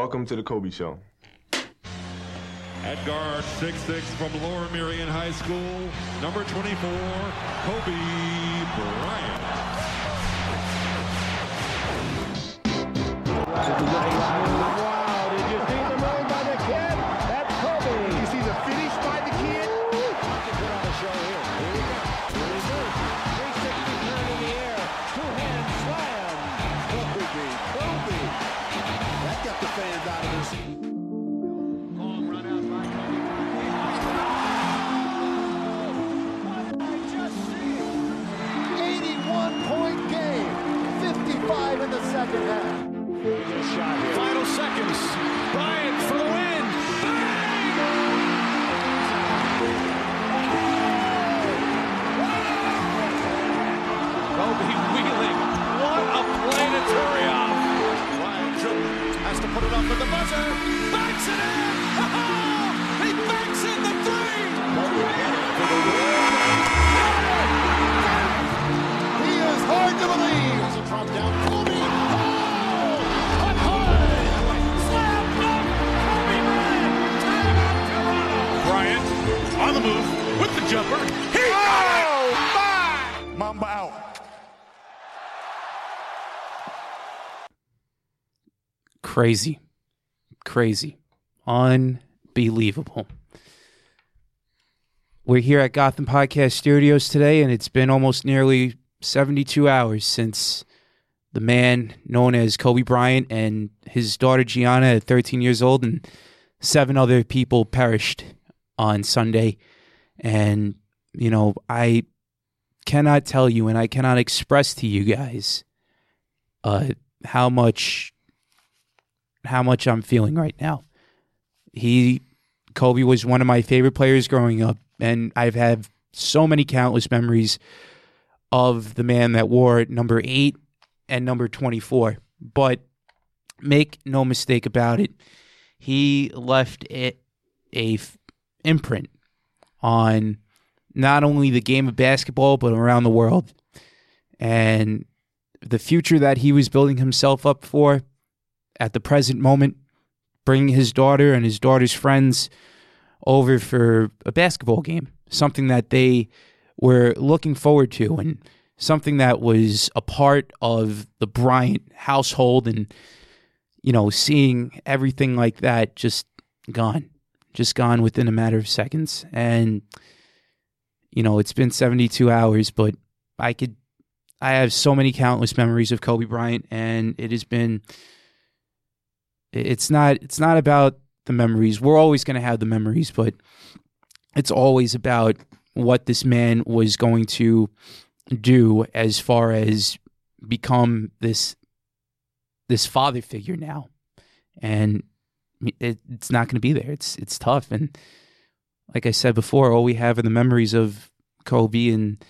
Welcome to the Kobe Show. At guard, 6'6 from Lower Merion High School, number 24, Kobe Bryant. Wow, second half. Good shot here. Final seconds. Bryant for the win. Kobe wheeling. What a play to turn off. Ryan has to put it up with the buzzer. Backs it in. With the. He got it. Oh, Mamba out. Crazy. Crazy. Unbelievable. We're here at Gotham Podcast Studios today, and it's been almost nearly 72 hours since the man known as Kobe Bryant and his daughter Gianna, at 13 years old, and seven other people perished on Sunday. And, you know, I cannot tell you and I cannot express to you guys uh, how much how much I'm feeling right now. He Kobe was one of my favorite players growing up and I've had so many countless memories of the man that wore number 8 and number 24. But make no mistake about it, he left it a f- imprint on not only the game of basketball but around the world. And the future that he was building himself up for at the present moment, bringing his daughter and his daughter's friends over for a basketball game, something that they were looking forward to and something that was a part of the Bryant household and you know, seeing everything like that just gone, just gone within a matter of seconds. And, you know, it's been 72 hours, but I could, I have so many countless memories of Kobe Bryant, and it has been, it's not, it's not about the memories. We're always going to have the memories, but it's always about what this man was going to do as far as become this this father figure now, and it, it's not going to be there. It's it's tough, and like I said before, all we have are the memories of Kobe and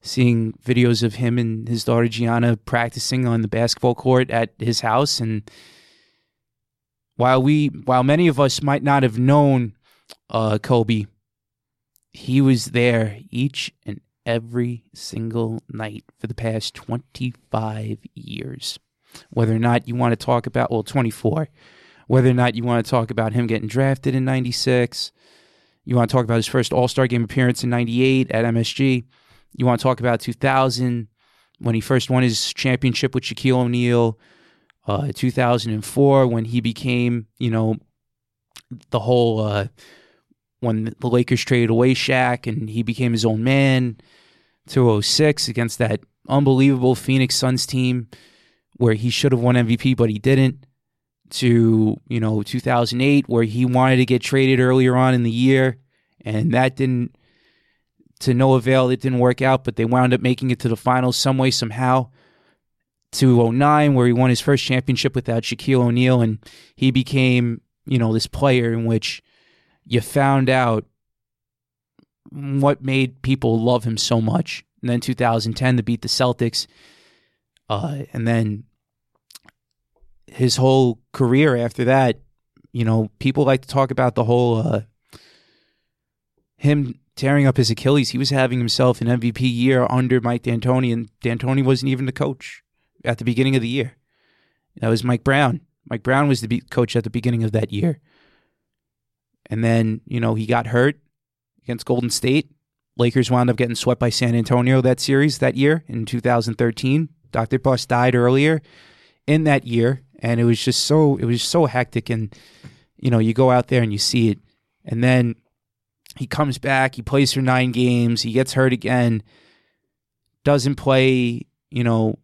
seeing videos of him and his daughter Gianna practicing on the basketball court at his house. And while we, while many of us might not have known uh, Kobe, he was there each and every single night for the past 25 years whether or not you want to talk about, well, 24, whether or not you want to talk about him getting drafted in 96, you want to talk about his first All Star game appearance in 98 at MSG, you want to talk about 2000 when he first won his championship with Shaquille O'Neal, uh, 2004 when he became, you know, the whole, uh, when the Lakers traded away Shaq and he became his own man, 206 against that unbelievable Phoenix Suns team where he should have won MVP, but he didn't, to, you know, 2008, where he wanted to get traded earlier on in the year, and that didn't, to no avail. It didn't work out, but they wound up making it to the finals some way, somehow. To 09, where he won his first championship without Shaquille O'Neal, and he became, you know, this player in which you found out what made people love him so much. And then 2010 to beat the Celtics. Uh, and then his whole career after that, you know, people like to talk about the whole uh, him tearing up his Achilles. He was having himself an MVP year under Mike D'Antoni, and D'Antoni wasn't even the coach at the beginning of the year. That was Mike Brown. Mike Brown was the be- coach at the beginning of that year. And then, you know, he got hurt against Golden State. Lakers wound up getting swept by San Antonio that series that year in 2013. Dr. Buss died earlier in that year, and it was just so it was so hectic. And you know, you go out there and you see it, and then he comes back, he plays for nine games, he gets hurt again, doesn't play, you know,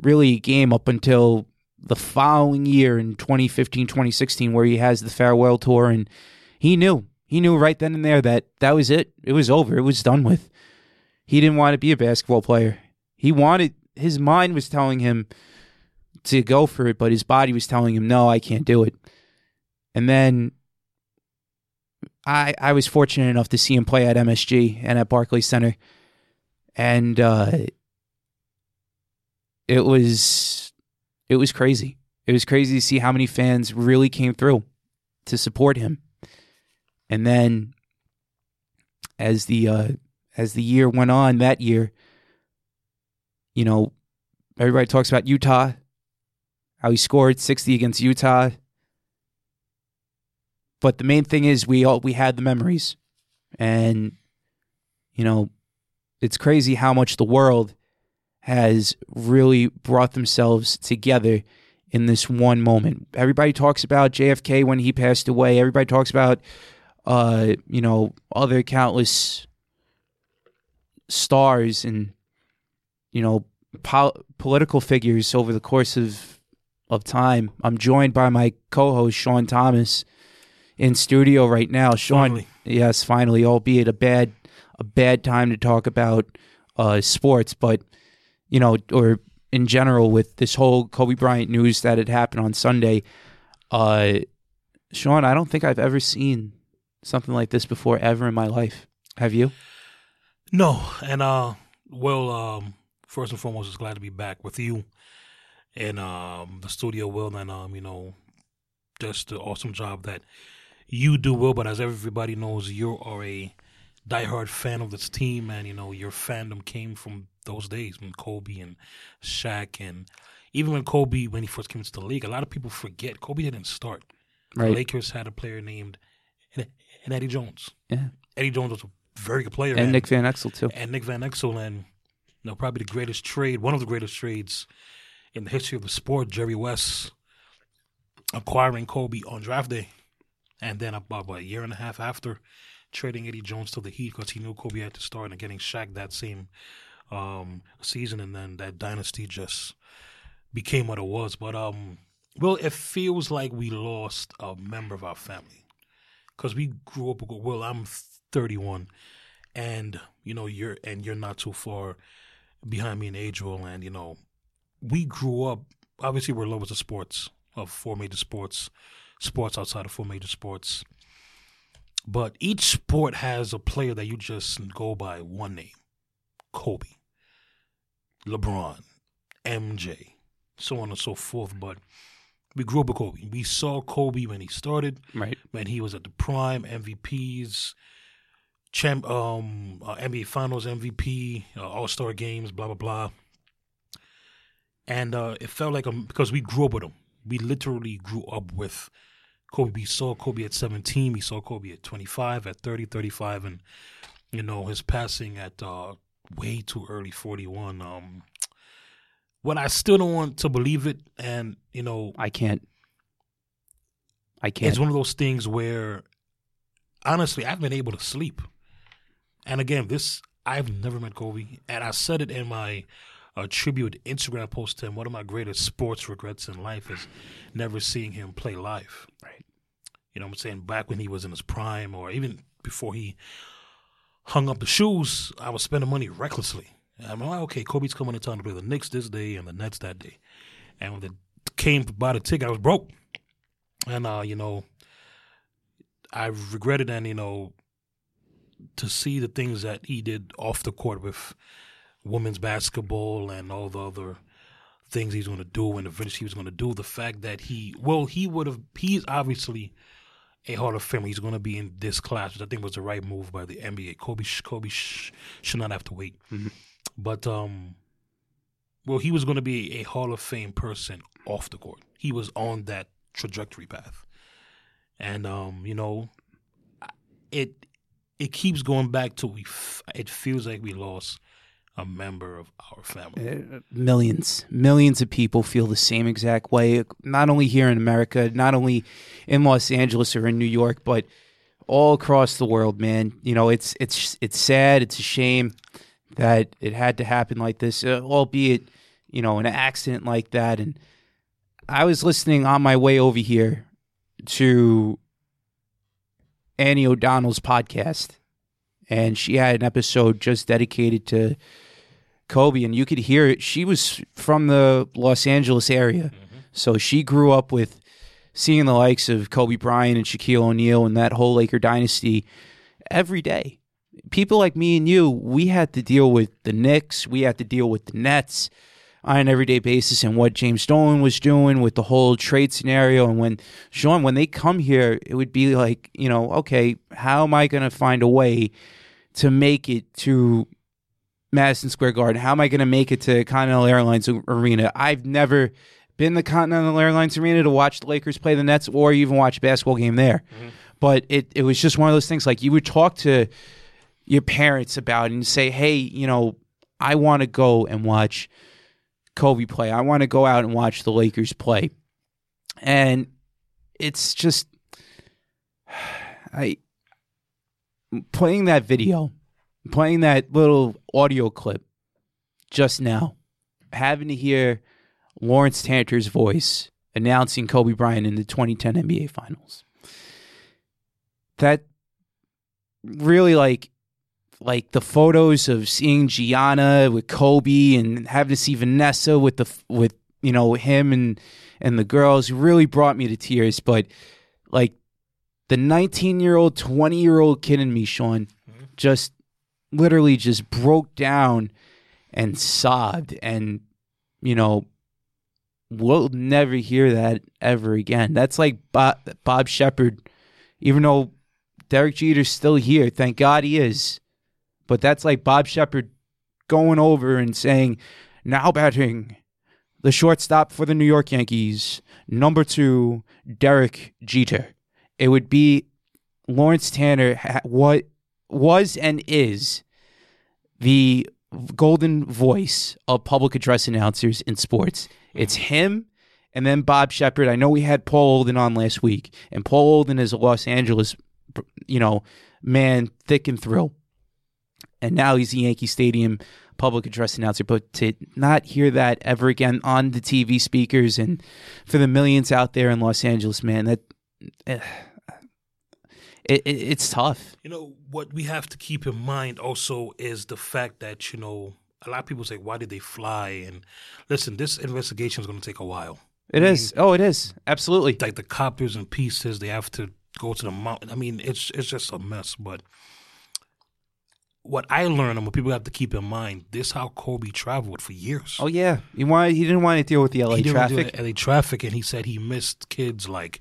really a game up until the following year in 2015, 2016, where he has the farewell tour, and he knew he knew right then and there that that was it. It was over. It was done with. He didn't want to be a basketball player. He wanted his mind was telling him to go for it, but his body was telling him, "No, I can't do it." And then I I was fortunate enough to see him play at MSG and at Barclays Center, and uh, it was it was crazy. It was crazy to see how many fans really came through to support him. And then as the uh, as the year went on that year, you know, everybody talks about Utah, how he scored 60 against Utah. But the main thing is we all we had the memories. And you know, it's crazy how much the world has really brought themselves together in this one moment. Everybody talks about JFK when he passed away. Everybody talks about uh, you know, other countless stars and you know pol- political figures over the course of of time. I'm joined by my co-host Sean Thomas in studio right now. Sean, Finally. yes, finally, albeit a bad a bad time to talk about uh, sports, but you know, or in general with this whole Kobe Bryant news that had happened on Sunday. Uh, Sean, I don't think I've ever seen something like this before ever in my life. Have you? No, and uh, well, um, first and foremost, just glad to be back with you in um the studio, Will, and um, you know, just the awesome job that you do, Will. But as everybody knows, you are a diehard fan of this team, and you know your fandom came from those days when Kobe and Shaq, and even when Kobe when he first came into the league, a lot of people forget Kobe didn't start. Right. The Lakers had a player named and Eddie Jones. Yeah. Eddie Jones was a very good player, And Nick Van Exel too. and Nick Van Exel, and you know probably the greatest trade, one of the greatest trades in the history of the sport. Jerry West acquiring Kobe on draft day, and then about what, a year and a half after trading Eddie Jones to the Heat because he knew Kobe had to start and getting Shaq that same um, season, and then that dynasty just became what it was. But um, well, it feels like we lost a member of our family because we grew up. Well, I'm 31, and you know you're and you're not too far behind me in age, Will, and you know we grew up. Obviously, we're lovers of sports, of four major sports, sports outside of four major sports. But each sport has a player that you just go by one name: Kobe, LeBron, MJ, so on and so forth. But we grew up with Kobe. We saw Kobe when he started Right. when he was at the prime, MVPs, champ, um, uh, NBA Finals MVP, uh, All Star games, blah blah blah. And uh, it felt like um, because we grew up with him, we literally grew up with Kobe. We saw Kobe at 17, we saw Kobe at 25, at 30, 35, and you know his passing at uh, way too early, 41. Um, when I still don't want to believe it, and you know I can't. I can't. it's one of those things where honestly I've been able to sleep. And again, this I've never met Kobe, and I said it in my uh, tribute Instagram post to him. One of my greatest sports regrets in life is never seeing him play live. Right. You know what I'm saying? Back when he was in his prime, or even before he hung up the shoes, I was spending money recklessly. And I'm like, okay, Kobe's coming to town to play the Knicks this day and the Nets that day. And when it came to buy the ticket, I was broke. And uh, you know, I regretted and you know to see the things that he did off the court with women's basketball and all the other things he's going to do and the finish he was going to do. The fact that he, well, he would have, he's obviously a Hall of Famer. He's going to be in this class, which I think was the right move by the NBA. Kobe, sh- Kobe sh- should not have to wait. But um, well, he was going to be a Hall of Fame person off the court. He was on that trajectory path. And um, you know, it it keeps going back to we. F- it feels like we lost a member of our family. millions millions of people feel the same exact way not only here in america not only in los angeles or in new york but all across the world man you know it's it's it's sad it's a shame that it had to happen like this uh, albeit you know an accident like that and i was listening on my way over here to annie o'donnell's podcast and she had an episode just dedicated to Kobe, and you could hear it. She was from the Los Angeles area, mm-hmm. so she grew up with seeing the likes of Kobe Bryant and Shaquille O'Neal and that whole Laker dynasty every day. People like me and you, we had to deal with the Knicks, we had to deal with the Nets on an everyday basis, and what James Dolan was doing with the whole trade scenario. And when Sean, when they come here, it would be like, you know, okay, how am I going to find a way to make it to Madison Square Garden? How am I going to make it to Continental Airlines Arena? I've never been to Continental Airlines Arena to watch the Lakers play the Nets or even watch a basketball game there. Mm-hmm. But it, it was just one of those things like you would talk to your parents about and say, hey, you know, I want to go and watch Kobe play. I want to go out and watch the Lakers play. And it's just I playing that video, playing that little audio clip just now, having to hear Lawrence Tanter's voice announcing Kobe Bryant in the 2010 NBA Finals. That really like like the photos of seeing Gianna with Kobe and having to see Vanessa with the with you know him and and the girls really brought me to tears. But like the 19 year old, 20 year old kid in me, Sean, mm-hmm. just literally just broke down and sobbed. And, you know, we'll never hear that ever again. That's like Bob, Bob Sheppard, even though Derek Jeter's still here, thank God he is. But that's like Bob Sheppard going over and saying, now batting the shortstop for the New York Yankees, number two, Derek Jeter. It would be Lawrence Tanter, what was and is the golden voice of public address announcers in sports. It's him and then Bob Sheppard. I know we had Paul Olden on last week, and Paul Olden is a Los Angeles, you know, man, thick and through. And now he's a Yankee Stadium public address announcer. But to not hear that ever again on the TV speakers and for the millions out there in Los Angeles, man, that eh, it, it, it's tough. You know what we have to keep in mind also is the fact that you know a lot of people say why did they fly and listen this investigation is going to take a while. It is. Oh, it is. Absolutely. Like the copters and pieces, they have to go to the mountain. I mean, it's it's just a mess. But what I learned and what people have to keep in mind, this how Kobe traveled for years. Oh yeah. He wanted. He didn't want to deal with the LA he didn't wanna do traffic. the LA traffic, and he said he missed kids like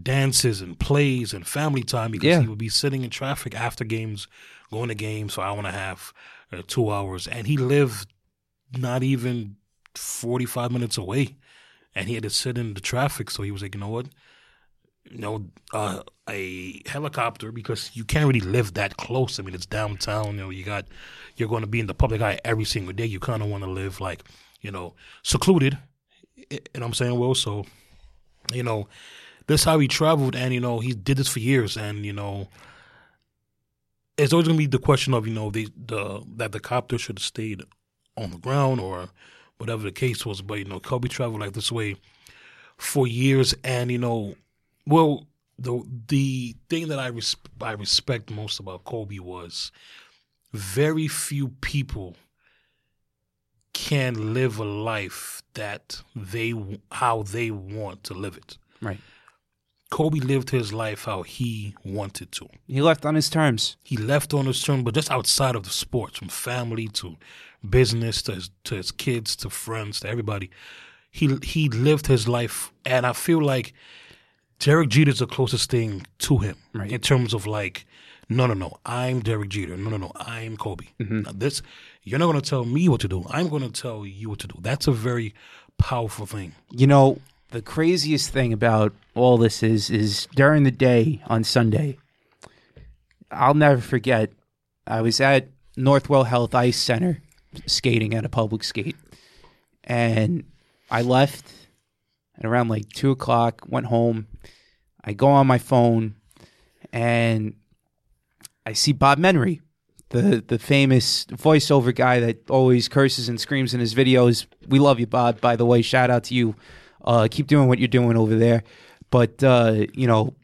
dances and plays and family time because Yeah. he would be sitting in traffic after games, going to games for an hour and a half, uh, two hours, and he lived not even forty five minutes away, and he had to sit in the traffic. So he was like, you know what, you know, uh, a helicopter because you can't really live that close. I mean, it's downtown. You know, you got you're going to be in the public eye every single day. You kind of want to live like you know secluded. You know what I'm saying? Well, so you know, this how he traveled, and you know, he did this for years, and you know. It's always gonna be the question of you know the the that the copter should have stayed on the ground or whatever the case was, but you know Kobe traveled like this way for years, and you know, well, the the thing that I res- I respect most about Kobe was very few people can live a life that they how they want to live it. Right. Kobe lived his life how he wanted to. He left on his terms. He left on his terms, but just outside of the sports, from family to business to his, to his kids to friends to everybody, he he lived his life, and I feel like Derek Jeter is the closest thing to him Right. in terms of like, no, no, no, I'm Derek Jeter. No, no, no, I'm Kobe. Mm-hmm. Now this, you're not going to tell me what to do. I'm going to tell you what to do. That's a very powerful thing. You know, the craziest thing about all this is is during the day on Sunday. I'll never forget. I was at Northwell Health Ice Center skating at a public skate, and I left at around like two o'clock. Went home. I go on my phone, and I see Bob Menery, the the famous voiceover guy that always curses and screams in his videos. We love you, Bob. By the way, shout out to you. Uh, keep doing what you're doing over there. But uh, you know,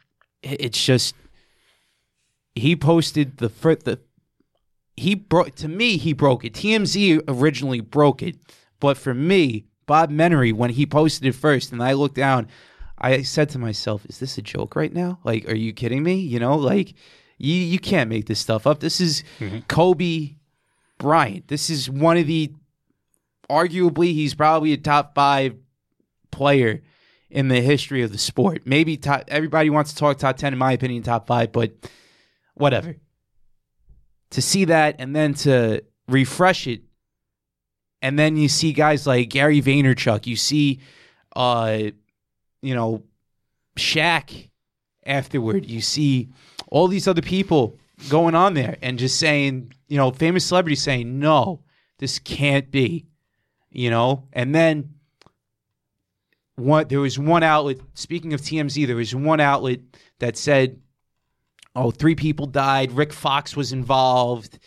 it's just he posted the fir- the he broke to me he broke it. TMZ originally broke it, but for me, Bob Menery when he posted it first, and I looked down, I said to myself, "Is this a joke right now? Like, are you kidding me? You know, like you you can't make this stuff up. This is Kobe Bryant. This is one of the arguably he's probably a top five player in the history of the sport. Maybe top, everybody wants to talk top 10, in my opinion, top five, but whatever. To see that and then to refresh it, and then you see guys like Gary Vaynerchuk, you see, uh, you know, Shaq afterward, you see all these other people going on there and just saying, you know, famous celebrities saying, no, this can't be, you know, and then one there was one outlet speaking of TMZ there was one outlet that said oh three people died Rick Fox was involved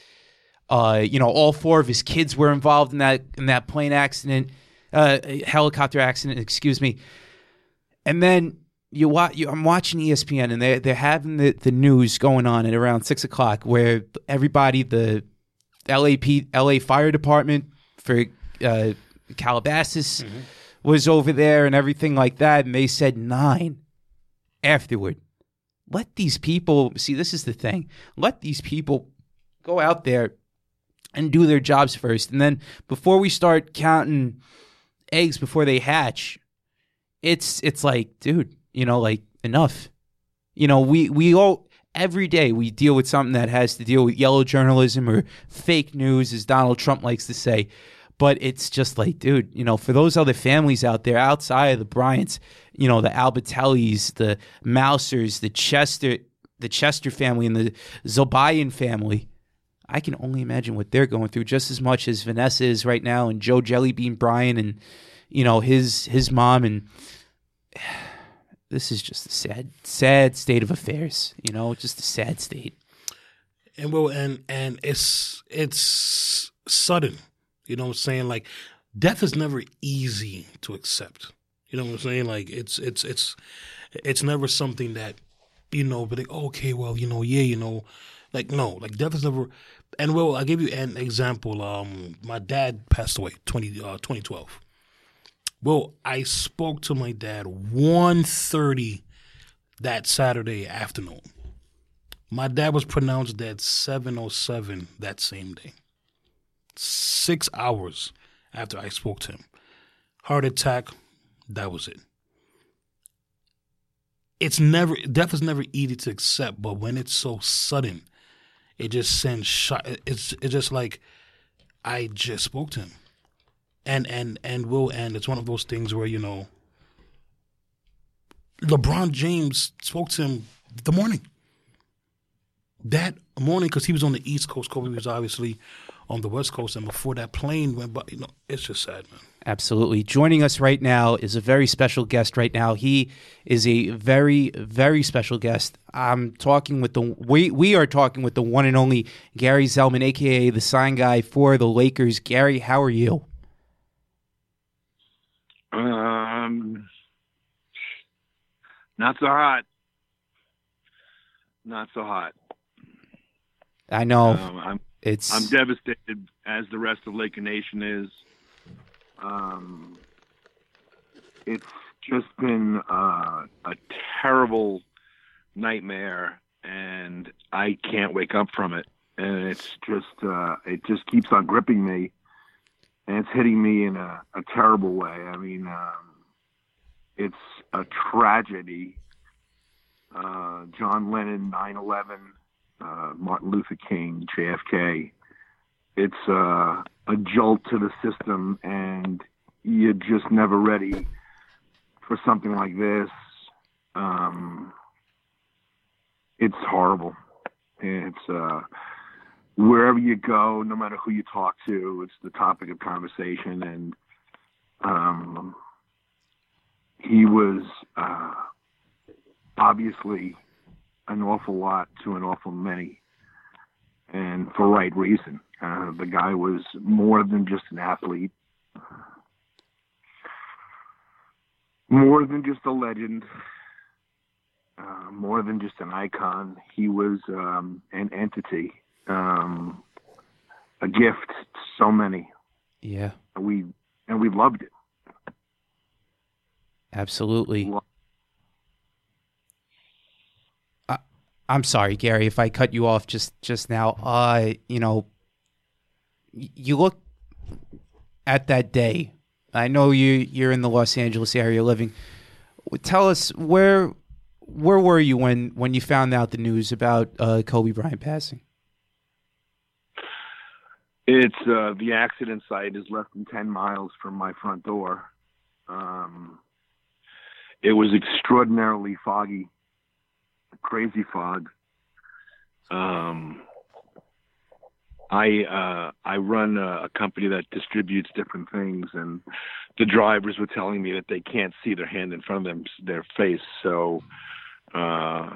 uh you know all four of his kids were involved in that in that plane accident uh helicopter accident excuse me. And then you watch you, I'm watching ESPN and they they're having the, the news going on at around six o'clock where everybody the LAP LA Fire Department for uh, Calabasas was over there and everything like that, and they said nine afterward. Let these people see. This is the thing. Let these people go out there and do their jobs first, and then before we start counting eggs before they hatch, it's it's like, dude, you know, like enough. You know, we we all every day we deal with something that has to deal with yellow journalism or fake news, as Donald Trump likes to say. But it's just like, dude, you know, for those other families out there outside of the Bryants, you know, the Altobellis, the Mausers, the Chester, the Chester family, and the Zobayan family, I can only imagine what they're going through just as much as Vanessa is right now, and Joe Jellybean Bryan, and you know his his mom, and this is just a sad, sad state of affairs. You know, just a sad state. and well and and it's it's sudden you know what i'm saying? Like death is never easy to accept. You know what i'm saying? Like it's it's it's it's never something that you know but like okay well you know yeah you know. Like no like death is never and well I'll give you an example um my dad passed away 20 uh 2012 well i spoke to my dad 1.30 that saturday afternoon. My dad was pronounced dead 707 that same day. Six hours after I spoke to him. Heart attack, that was it. It's never death is never easy to accept, but when it's so sudden, it just sends shot it's it's just like I just spoke to him. And and and will and it's one of those things where, you know, LeBron James spoke to him the morning that morning because he was on the East Coast. Kobe was obviously on the West Coast, and before that plane went by, you know, it's just sad, man. Absolutely. Joining us right now is a very special guest right now. He is a very, very special guest. I'm talking with the we we are talking with the one and only Gary Zellman, aka the sign guy for the Lakers. Gary, how are you? Um, not so hot. Not so hot. I know Um, I'm it's I'm devastated, as the rest of Laker Nation is. Um, it's just been uh, a terrible nightmare, and I can't wake up from it. And it's just uh, it just keeps on gripping me, and it's hitting me in a, a terrible way. I mean, um, it's a tragedy. Uh, John Lennon, 9/11 uh, Martin Luther King, JFK. It's uh, a jolt to the system, and you're just never ready for something like this, um, it's horrible. It's uh, wherever you go, no matter who you talk to, it's the topic of conversation. And um, he was uh, obviously an awful lot to an awful many, and for right reason. Uh, the guy was more than just an athlete, more than just a legend, uh, more than just an icon. He was um, an entity, um, a gift to so many. Yeah, We and we loved it. absolutely. I'm sorry, Gary, if I cut you off just just now. Uh, you know, you look at that day. I know you you're in the Los Angeles area living. Tell us where where were you when when you found out the news about uh, Kobe Bryant passing? It's uh, the accident site is less than ten miles from my front door. Um, it was extraordinarily foggy, crazy fog. Um, I uh, I run a, a company that distributes different things, and the drivers were telling me that they can't see their hand in front of them, their face. So uh,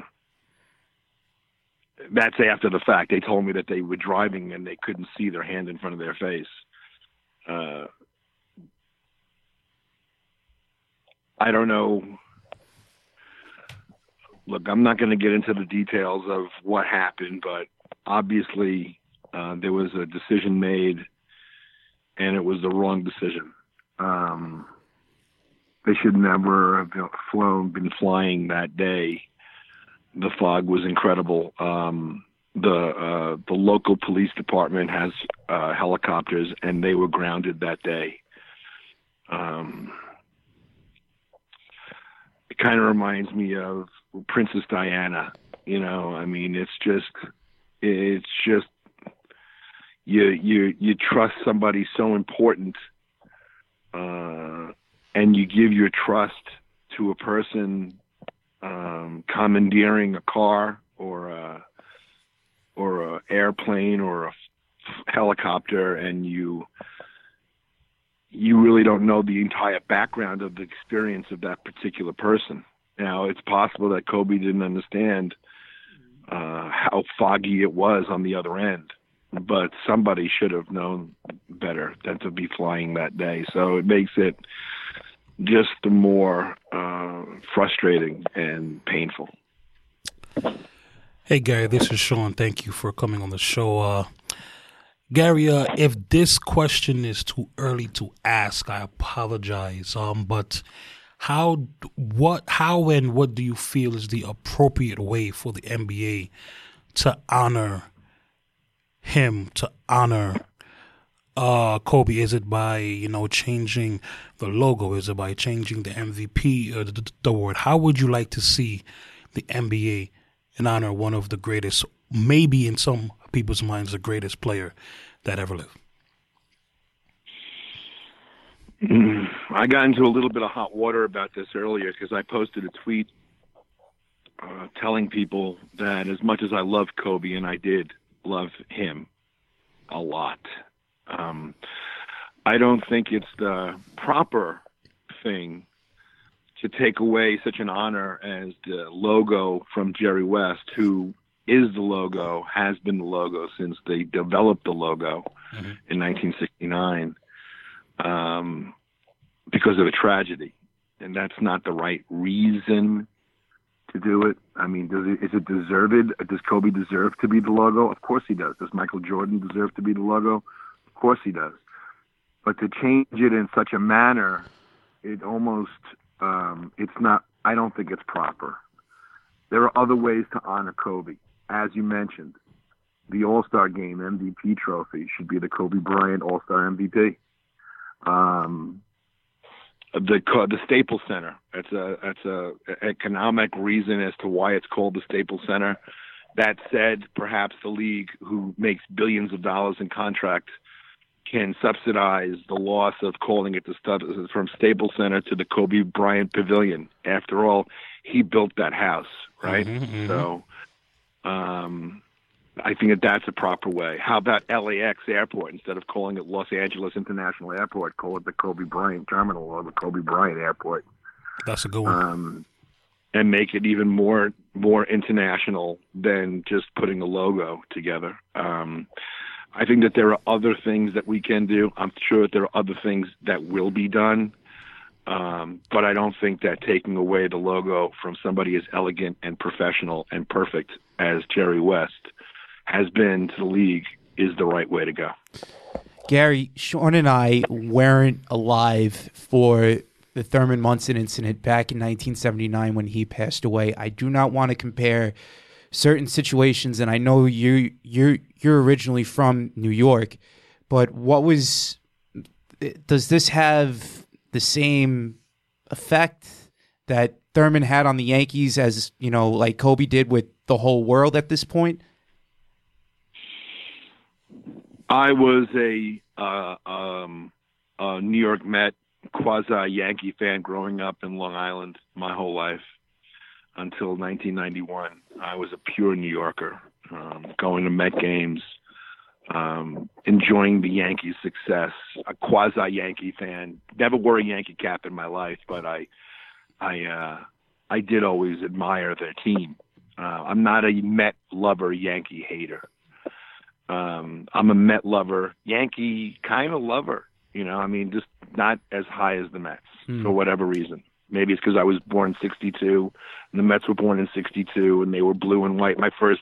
that's after the fact. They told me that they were driving and they couldn't see their hand in front of their face. Uh, I don't know. Look, I'm not going to get into the details of what happened, but obviously uh, there was a decision made, and it was the wrong decision. Um, they should never have flown, been flying that day the fog was incredible. Um, the uh, the local police department has uh, helicopters, and they were grounded that day. Um, it kind of reminds me of Princess Diana. You know, I mean, it's just it's just you you you trust somebody so important, uh, and you give your trust to a person um, commandeering a car or a or a airplane or a helicopter, and you you really don't know the entire background of the experience of that particular person. Now, it's possible that Kobe didn't understand uh, how foggy it was on the other end, but somebody should have known better than to be flying that day. So it makes it just the more uh, frustrating and painful. Hey Gary, this is Sean. Thank you for coming on the show. Uh, Gary, uh, if this question is too early to ask, I apologize. Um, but how, what, how, and what do you feel is the appropriate way for the NBA to honor him, to honor uh, Kobe? Is it by you know changing the logo? Is it by changing the MVP or the, the, the award? How would you like to see the NBA in honor one of the greatest, maybe in some people's minds, the greatest player that ever lived? I got into a little bit of hot water about this earlier because I posted a tweet uh, telling people that as much as I loved Kobe, and I did love him a lot, um, I don't think it's the proper thing to take away such an honor as the logo from Jerry West, who is the logo, has been the logo since they developed the logo in 1969, um, because of a tragedy. And that's not the right reason to do it. I mean, does it, is it deserved? Does Kobe deserve to be the logo? Of course he does. Does Michael Jordan deserve to be the logo? Of course he does. But to change it in such a manner, it almost, um, it's not, I don't think it's proper. There are other ways to honor Kobe. As you mentioned, the All Star Game MVP trophy should be the Kobe Bryant All Star MVP. Um, the co- the Staples Center. That's a that's a economic reason as to why it's called the Staples Center. That said, perhaps the league, who makes billions of dollars in contract can subsidize the loss of calling it the stud from Staples Center to the Kobe Bryant Pavilion. After all, he built that house, right? Mhm, mhm. So, um, I think that that's a proper way. How about LAX Airport instead of calling it Los Angeles International Airport, call it the Kobe Bryant Terminal or the Kobe Bryant Airport, That's a good one. um, and make it even more more international than just putting a logo together. Um, I think that there are other things that we can do. I'm sure that there are other things that will be done. Um, but I don't think that taking away the logo from somebody as elegant and professional and perfect as Jerry West has been to the league is the right way to go. Gary, Sean and I weren't alive for the Thurman Munson incident back in 1979 when he passed away. I do not want to compare certain situations, and I know you you you're originally from New York, but what was does this have the same effect that Thurman had on the Yankees as you know, like Kobe did with the whole world at this point? I was a, uh, um, a New York Met quasi Yankee fan growing up in Long Island my whole life until 1991. I was a pure New Yorker, um, going to Met games, um, enjoying the Yankees' success. A quasi Yankee fan. Never wore a Yankee cap in my life, but I, I, uh, I did always admire their team. Uh, I'm not a Met lover, Yankee hater. Um, I'm a Met lover, Yankee kind of lover. You know, I mean, just not as high as the Mets for whatever reason. Maybe it's because I was born '62, and the Mets were born in '62, and they were blue and white. My first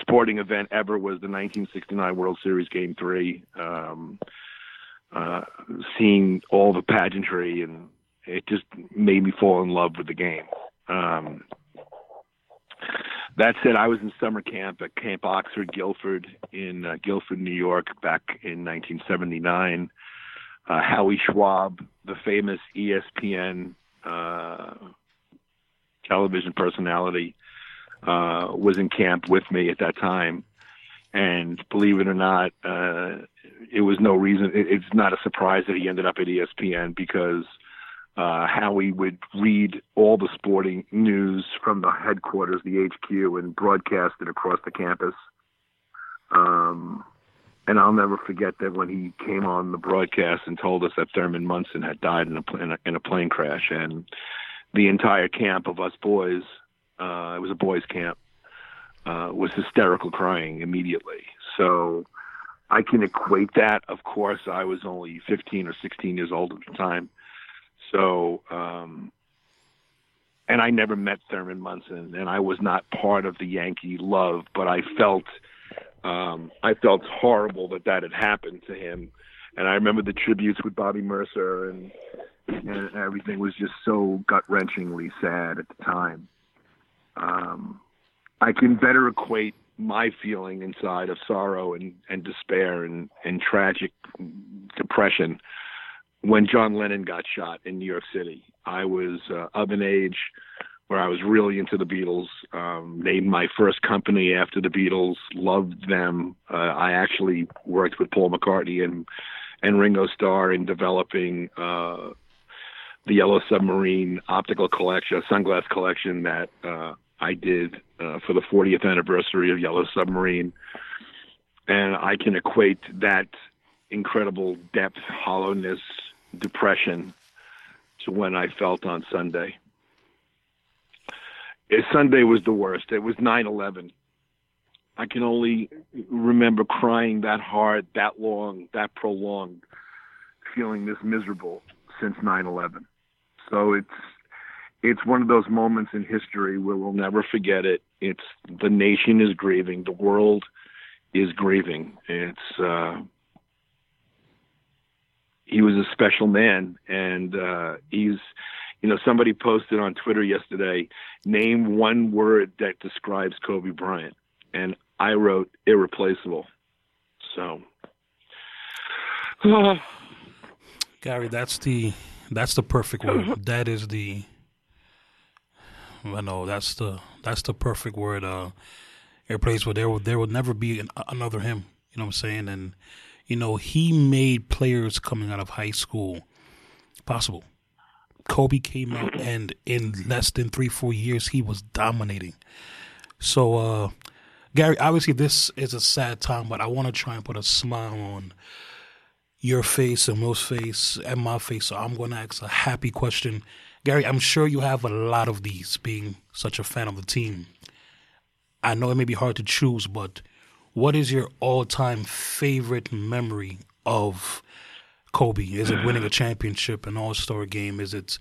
sporting event ever was the 1969 World Series Game Three. Um, uh, seeing all the pageantry, and it just made me fall in love with the game. Um, that said, I was in summer camp at Camp Oxford, Guilford, in uh, Guilford, New York, back in 1979. Uh, Howie Schwab, the famous ESPN uh, television personality, uh, was in camp with me at that time. And believe it or not, uh, it was no reason. It, it's not a surprise that he ended up at ESPN because uh, Howie would read all the sporting news from the headquarters, the HQ, and broadcast it across the campus. Um, and I'll never forget that when he came on the broadcast and told us that Thurman Munson had died in a, in a, in a plane crash, and the entire camp of us boys, uh, it was a boys' camp, uh, was hysterical crying immediately. So I can equate that. Of course, I was only 15 or 16 years old at the time. So, um, and I never met Thurman Munson, and I was not part of the Yankee love, but I felt, um, I felt horrible that that had happened to him. And I remember the tributes with Bobby Murcer, and, and everything was just so gut wrenchingly sad at the time. Um, I can better equate my feeling inside of sorrow and, and despair and, and tragic depression when John Lennon got shot in New York City. I was uh, of an age where I was really into the Beatles, um, named my first company after the Beatles, loved them. Uh, I actually worked with Paul McCartney and, and Ringo Starr in developing uh, the Yellow Submarine optical collection, sunglass collection that uh, I did uh, for the 40th anniversary of Yellow Submarine. And I can equate that incredible depth, hollowness, depression to when I felt on Sunday. Sunday was the worst. It was 9 11. I can only remember crying that hard, that long, that prolonged, feeling this miserable since 9 11. So it's it's one of those moments in history where we'll never forget it. It's the nation is grieving, the world is grieving. It's uh, he was a special man, and uh, he's you know somebody posted on Twitter yesterday, name one word that describes Kobe Bryant, and I wrote irreplaceable. So. Gary, that's the that's the perfect word. That is the I know that's the that's the perfect word. Uh, irreplaceable. There will there will never be an, another him. You know what I'm saying? And You know, he made players coming out of high school possible. Kobe came out and in less than three, four years, he was dominating. So, uh, Gary, obviously this is a sad time, but I want to try and put a smile on your face and Will's face and my face. So I'm going to ask a happy question. Gary, I'm sure you have a lot of these being such a fan of the team. I know it may be hard to choose, but what is your all time favorite memory of Kobe? Is it winning a championship, an all star game? Is it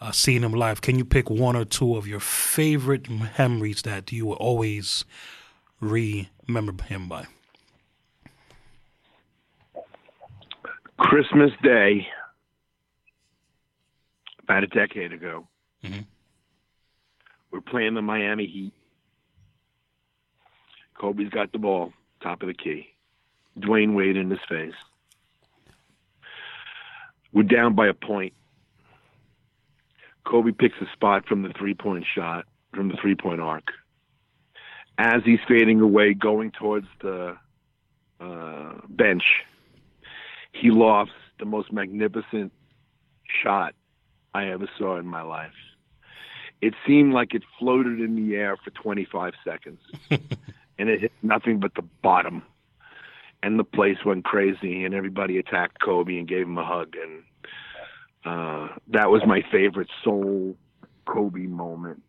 uh, seeing him live? Can you pick one or two of your favorite memories that you will always remember him by? Christmas Day, about a decade ago, Mhm. we're playing the Miami Heat. Kobe's got the ball, top of the key. Dwyane Wade in his face. We're down by a point. Kobe picks a spot from the three point shot, from the three point arc. As he's fading away, going towards the uh, bench, he lofts the most magnificent shot I ever saw in my life. It seemed like it floated in the air for 25 seconds, and it hit nothing but the bottom. And the place went crazy, and everybody attacked Kobe and gave him a hug. And uh, that was my favorite soul Kobe moment.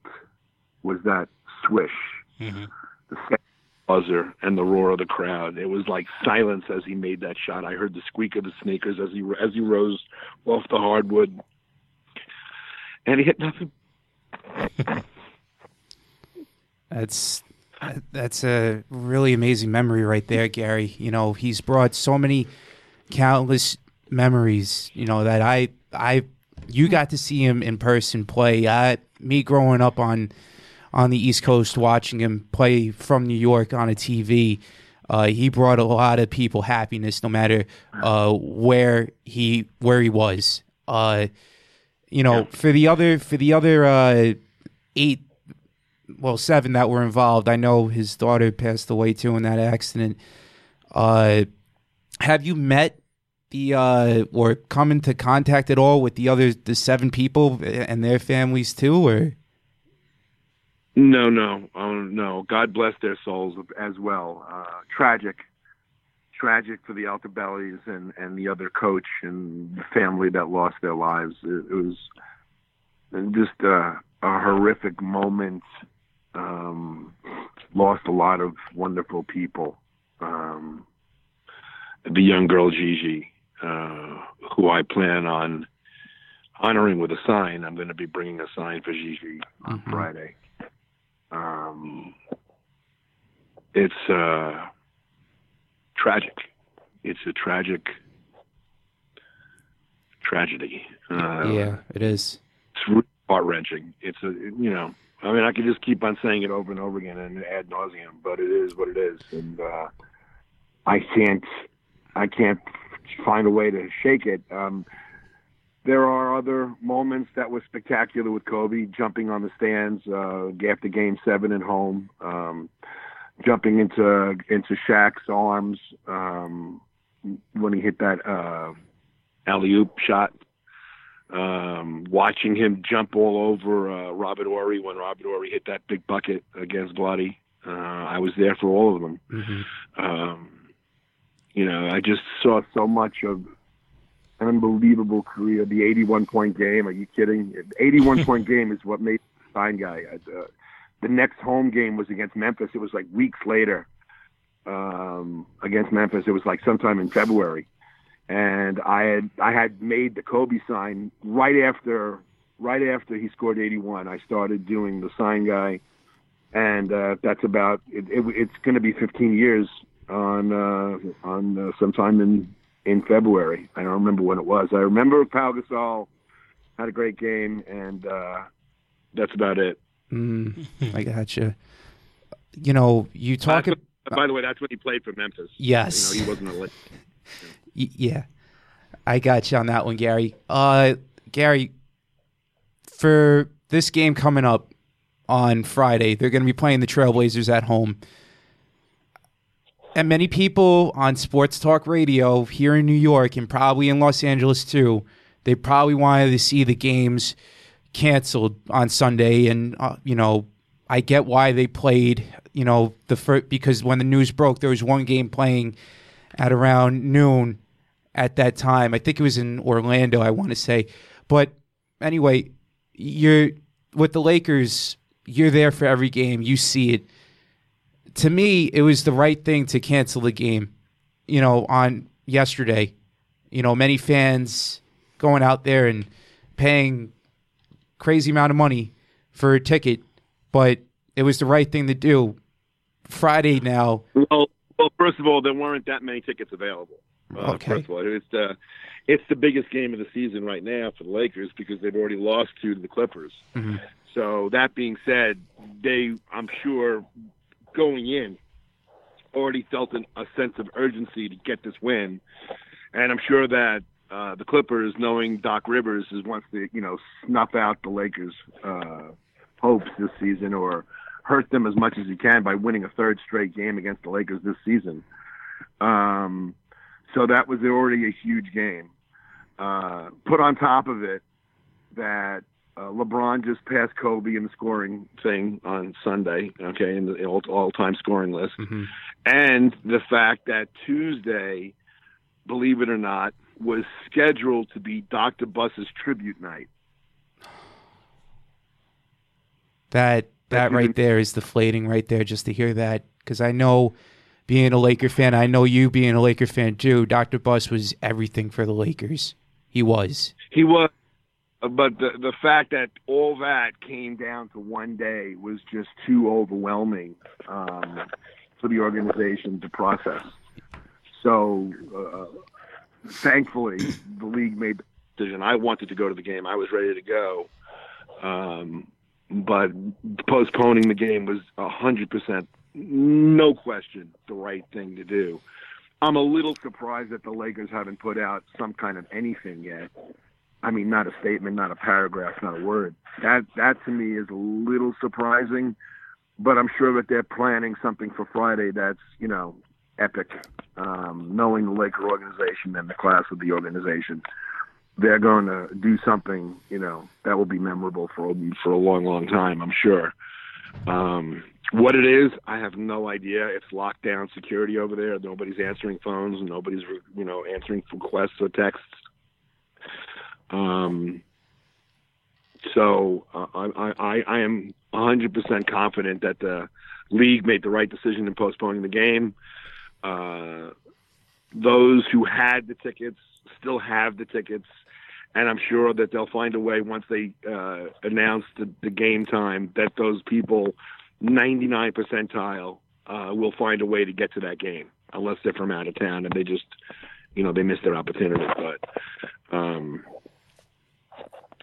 Was that swish, Mhm. the buzzer, and the roar of the crowd. It was like silence as he made that shot. I heard the squeak of the sneakers as he as he rose off the hardwood, and he hit nothing. That's that's a really amazing memory right there, Gary. You know, he's brought so many countless memories. You know that I I you got to see him in person play. I me growing up on on the East Coast watching him play from New York on a TV. Uh, he brought a lot of people happiness, no matter uh, where he where he was. Uh, you know, for the other for the other uh, eight well, seven that were involved. I know his daughter passed away too in that accident. Uh, have you met the uh, or come into contact at all with the other the seven people and their families too, or No, no, oh, no. God bless their souls as well. Uh, tragic, tragic for the Altobellis and and the other coach and the family that lost their lives. It, it was just a, a horrific moment. Um, lost a lot of wonderful people. Um, the young girl Gigi, uh, who I plan on honoring with a sign. I'm going to be bringing a sign for Gigi on Mhm. Friday. Um, it's uh, tragic. It's a tragic tragedy. Uh, yeah, it is. it's really heart wrenching. It's a you know, I mean, I could just keep on saying it over and over again and ad nauseum, but it is what it is, and uh, I can't, I can't find a way to shake it. Um, there are other moments that were spectacular with Kobe jumping on the stands uh, after Game Seven at home, um, jumping into into Shaq's arms um, when he hit that uh, alley oop shot um, watching him jump all over uh, Robert Horry when Robert Horry hit that big bucket against Bloody. Uh, I was there for all of them. hmm Um, you know, I just saw so much of an unbelievable career. The 81 point game. Are you kidding? 81 point game is what made the sign guy. Uh, the next home game was against Memphis. It was like weeks later um, against Memphis. It was like sometime in February and I had I had made the Kobe sign right after right after he scored 81. I started doing the sign guy, and uh, that's about it, it, it's going to be 15 years on uh, on uh, sometime in in February. I don't remember when it was. I remember Pau Gasol had a great game, and uh, that's about it. Mm, I gotcha. You know, you talk. That's ab- what- by the way, that's when he played for Memphis. Yes. you know, he wasn't a li- Y- yeah, I got you on that one, Gary. Uh, Gary, for this game coming up on Friday, they're going to be playing the Trailblazers at home. and many people on sports talk radio here in New York and probably in Los Angeles too, they probably wanted to see the games canceled on Sunday. And uh, you know, I get why they played. You know, the first because when the news broke, there was one game playing at around noon at that time. I think it was in Orlando. I want to say, but anyway, you're with the Lakers. You're there for every game. You see it to me, it was the right thing to cancel the game. You know, on yesterday, you know, many fans going out there and paying crazy amount of money for a ticket, but it was the right thing to do. Friday now. Well, well, first of all, there weren't that many tickets available. Uh, Okay. First of all, it's the it's the biggest game of the season right now for the Lakers because they've already lost two to the Clippers. Mhm. So that being said, they I'm sure going in already felt an, a sense of urgency to get this win, and I'm sure that uh, the Clippers, knowing Doc Rivers, is wants to you know snuff out the Lakers' uh, hopes this season or hurt them as much as he can by winning a third straight game against the Lakers this season. Um, so that was already a huge game. Uh, put on top of it that uh, LeBron just passed Kobe in the scoring thing on Sunday, okay, in the all- all-time scoring list, Mhm. and the fact that Tuesday, believe it or not, was scheduled to be Dr. Buss's tribute night. That that right there is deflating right there just to hear that because I know being a Laker fan, I know you being a Laker fan too. Dr. Buss was everything for the Lakers. He was. He was, but the the fact that all that came down to one day was just too overwhelming um, for the organization to process. So, uh, thankfully, the league made the decision. I wanted to go to the game. I was ready to go, um, but postponing the game was a hundred percent, no question, the right thing to do. I'm a little surprised that the Lakers haven't put out some kind of anything yet. I mean, not a statement, not a paragraph, not a word. That that to me is a little surprising, but I'm sure that they're planning something for Friday that's you know epic. Um, knowing the Laker organization and the class of the organization, they're going to do something you know that will be memorable for for a long, long time. I'm sure. Um, what it is, I have no idea. It's lockdown security over there. Nobody's answering phones. Nobody's you know answering requests or texts. Um, so uh, I, I, I am 100% confident that the league made the right decision in postponing the game. Uh, those who had the tickets still have the tickets, and I'm sure that they'll find a way once they uh, announce the, the game time that those people, 99 percentile, uh, will find a way to get to that game, unless they're from out of town and they just, you know, they missed their opportunity. But um,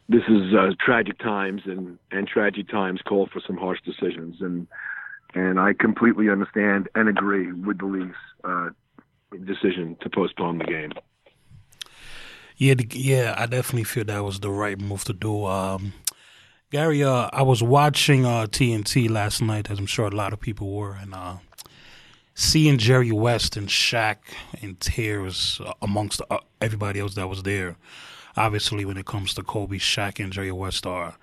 this is uh, tragic times, and and tragic times call for some harsh decisions, and and I completely understand and agree with the league's uh, decision to postpone the game. Yeah, the, yeah, I definitely feel that was the right move to do. Um, Gary, uh, I was watching uh, TNT last night, as I'm sure a lot of people were, and uh, seeing Jerry West and Shaq in tears amongst uh, everybody else that was there. Obviously, when it comes to Kobe, Shaq and Jerry West are,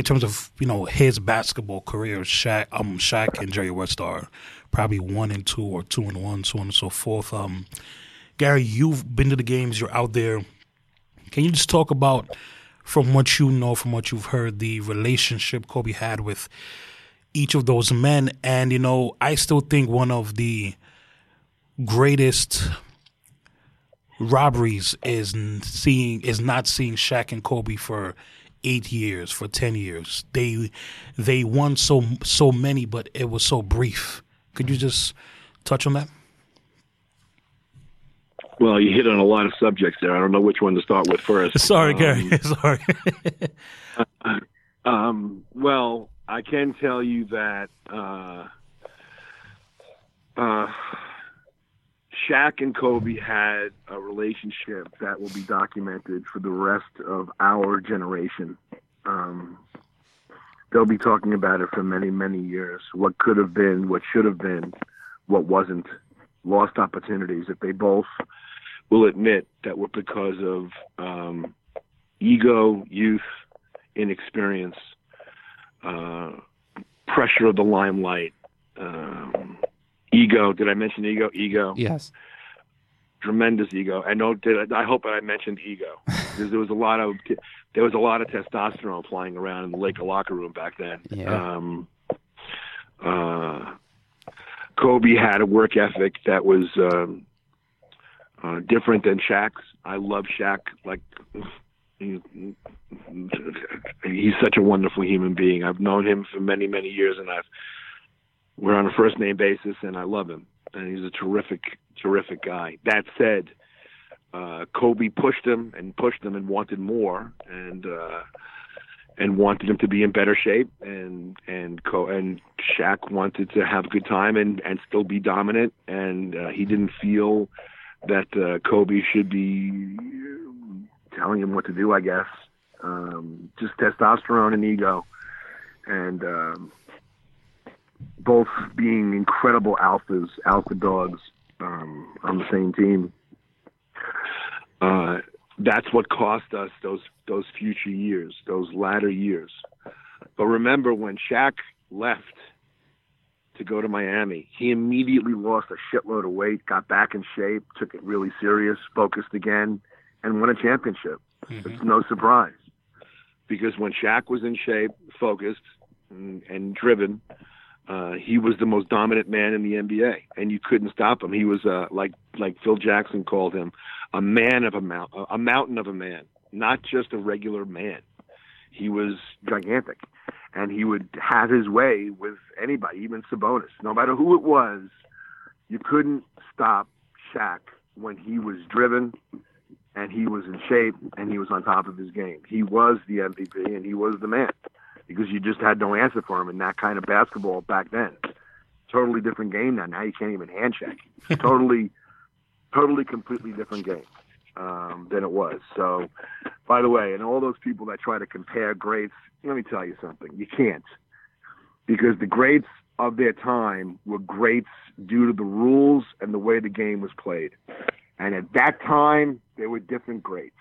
in terms of you know his basketball career, Shaq, um, Shaq and Jerry West are probably one and two or two and one, so on and so forth. Um, Gary, you've been to the games, you're out there. Can you just talk about, from what you know, from what you've heard, the relationship Kobe had with each of those men? And, you know, I still think one of the greatest robberies is seeing is not seeing Shaq and Kobe for eight years, for ten years. They they won so so many, but it was so brief. Could you just touch on that? Well, you hit on a lot of subjects there. I don't know which one to start with first. Sorry, Um, Gary. Sorry. Um, well, I can tell you that uh, uh, Shaq and Kobe had a relationship that will be documented for the rest of our generation. Um, they'll be talking about it for many, many years. What could have been, what should have been, what wasn't. lost opportunities that they both will admit that were because of um, ego, youth, inexperience, uh, pressure of the limelight, ego. Did I mention ego? Ego. Yes. Tremendous ego. I know. Did I, I hope I mentioned ego because there was a lot of there was a lot of testosterone flying around in the Laker locker room back then. Yeah. Um, uh, Kobe had a work ethic that was um, uh, different than Shaq's. I love Shaq. Like he, he's such a wonderful human being. I've known him for many, many years, and I've we're on a first name basis, and I love him. And he's a terrific, terrific guy. That said, uh, Kobe pushed him and pushed him and wanted more, and uh, and wanted him to be in better shape, and and Co- and Shaq wanted to have a good time and and still be dominant, and uh, he didn't feel that uh, Kobe should be telling him what to do. I guess um, just testosterone and ego, and um, both being incredible alphas, alpha dogs um, on the same team. Uh, that's what cost us those those future years, those latter years. But remember when Shaq left to go to Miami, he immediately lost a shitload of weight, got back in shape, took it really serious, focused again, and won a championship. It's no surprise. Because when Shaq was in shape, focused, and, and driven, uh, he was the most dominant man in the NBA, and you couldn't stop him. He was uh, like like Phil Jackson called him, a man of a mount, a mountain of a man, not just a regular man. He was gigantic, and he would have his way with anybody, even Sabonis, no matter who it was. You couldn't stop Shaq when he was driven, and he was in shape, and he was on top of his game. He was the MVP, and he was the man because you just had no answer for him in that kind of basketball back then. Totally different game now. Now you can't even hand check. totally, totally, completely different game um, than it was. So, by the way, and all those people that try to compare greats, let me tell you something. You can't because the greats of their time were greats due to the rules and the way the game was played. And at that time, there were different greats.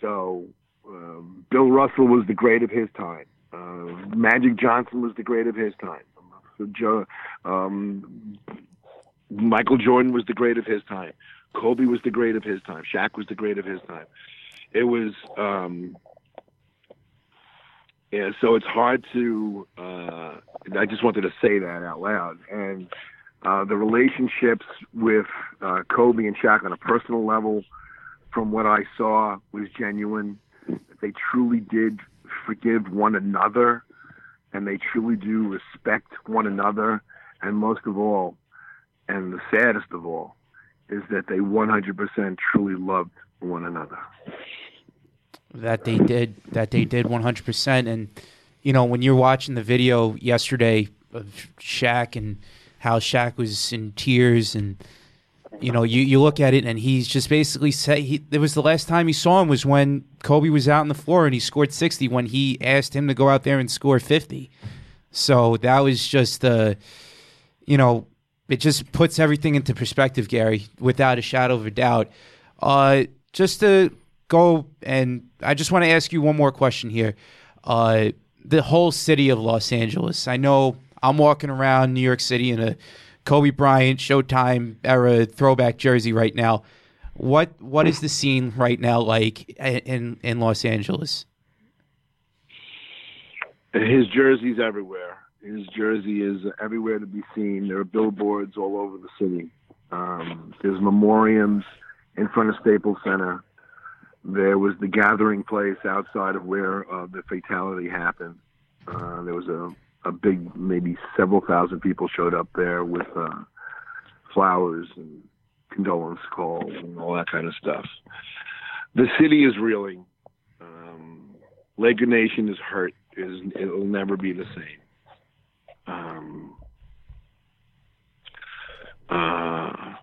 So, um, Bill Russell was the great of his time. Uh, Magic Johnson was the great of his time. Joe, um, Michael Jordan was the great of his time. Kobe was the great of his time. Shaq was the great of his time. It was, um, yeah. So it's hard to. Uh, I just wanted to say that out loud. And uh, the relationships with uh, Kobe and Shaq on a personal level, from what I saw, was genuine. They truly did forgive one another and they truly do respect one another. And most of all, and the saddest of all, is that they 100% truly loved one another. That they did. That they did 100%. And, you know, when you're watching the video yesterday of Shaq and how Shaq was in tears and, you know, you, you look at it and he's just basically said he, it was the last time he saw him was when Kobe was out on the floor and he scored 60 when he asked him to go out there and score 50. So that was just the, you know, it just puts everything into perspective, Gary, without a shadow of a doubt. Uh, just to go and I just want to ask you one more question here. Uh, the whole city of Los Angeles. I know I'm walking around New York City in a Kobe Bryant Showtime era throwback jersey right now. What what is the scene right now like in in Los Angeles? His jersey's everywhere. His jersey is everywhere to be seen. There are billboards all over the city. Um, there's memoriams in front of Staples Center. There was the gathering place outside of where uh, the fatality happened. Uh, there was a, a big, maybe several thousand people showed up there with uh, flowers and condolence calls and all that kind of stuff. The city is reeling. Um, Laker Nation is hurt. Is it'll never be the same. Um, uh,